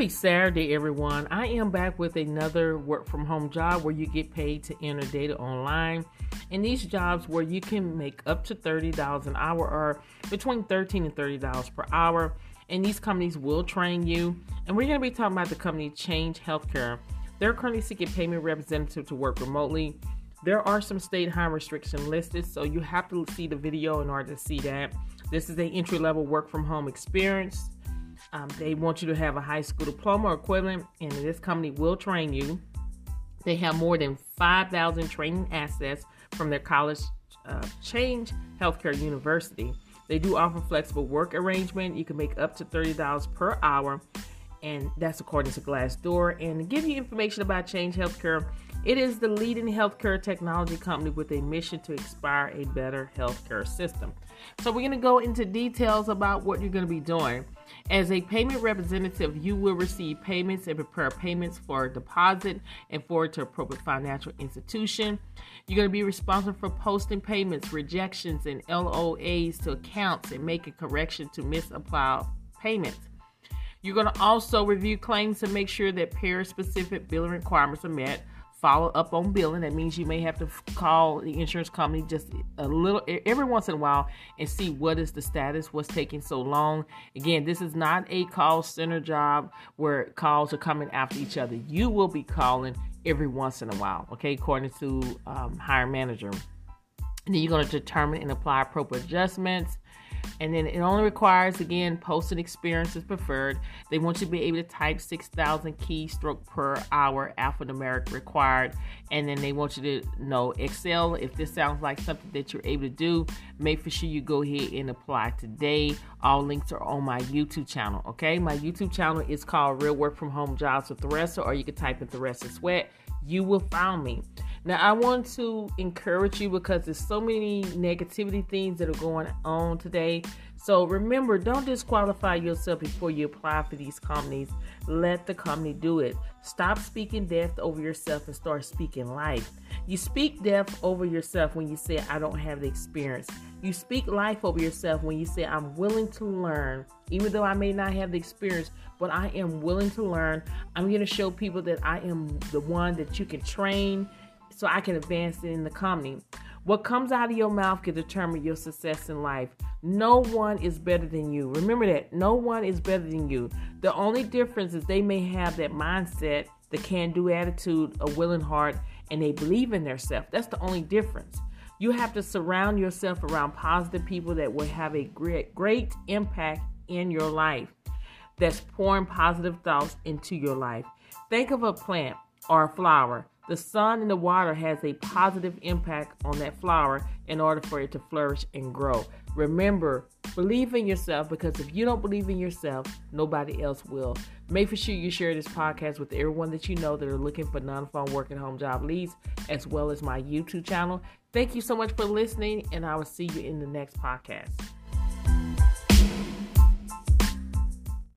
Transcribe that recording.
Happy Saturday, everyone. I am back with another work from home job where you get paid to enter data online. And these jobs where you can make up to $30 an hour or between 13 and $30 per hour. And these companies will train you. And we're going to be talking about the company Change Healthcare. They're currently seeking payment representative to work remotely. There are some state high restrictions listed, so you have to see the video in order to see that. This is a entry level work from home experience. Um, they want you to have a high school diploma or equivalent, and this company will train you. They have more than 5,000 training assets from their college uh, Change Healthcare University. They do offer flexible work arrangement. You can make up to $30 per hour, and that's according to Glassdoor. And to give you information about Change Healthcare, it is the leading healthcare technology company with a mission to inspire a better healthcare system. So, we're going to go into details about what you're going to be doing. As a payment representative, you will receive payments and prepare payments for deposit and forward to appropriate financial institution. You're going to be responsible for posting payments, rejections, and LOAs to accounts and making correction to misapplied payments. You're going to also review claims to make sure that payer specific billing requirements are met follow up on billing. That means you may have to call the insurance company just a little every once in a while and see what is the status, what's taking so long. Again, this is not a call center job where calls are coming after each other. You will be calling every once in a while, okay, according to um, hire manager. And then you're going to determine and apply appropriate adjustments. And then it only requires, again, posting experience is preferred. They want you to be able to type 6,000 keystroke per hour, alphanumeric required. And then they want you to know Excel. If this sounds like something that you're able to do, make for sure you go ahead and apply today. All links are on my YouTube channel, okay? My YouTube channel is called Real Work From Home Jobs with Theresa, or you can type in Theresa Sweat. You will find me. Now, I want to encourage you because there's so many negativity things that are going on today. So remember, don't disqualify yourself before you apply for these companies. Let the company do it. Stop speaking death over yourself and start speaking life. You speak death over yourself when you say, I don't have the experience. You speak life over yourself when you say, I'm willing to learn, even though I may not have the experience, but I am willing to learn. I'm going to show people that I am the one that you can train so I can advance in the company. What comes out of your mouth can determine your success in life. No one is better than you. Remember that. No one is better than you. The only difference is they may have that mindset, the can do attitude, a willing heart, and they believe in themselves. That's the only difference. You have to surround yourself around positive people that will have a great, great impact in your life, that's pouring positive thoughts into your life. Think of a plant or a flower. The sun and the water has a positive impact on that flower in order for it to flourish and grow. Remember, believe in yourself because if you don't believe in yourself, nobody else will. Make sure you share this podcast with everyone that you know that are looking for non-phone work and home job leads, as well as my YouTube channel. Thank you so much for listening, and I will see you in the next podcast.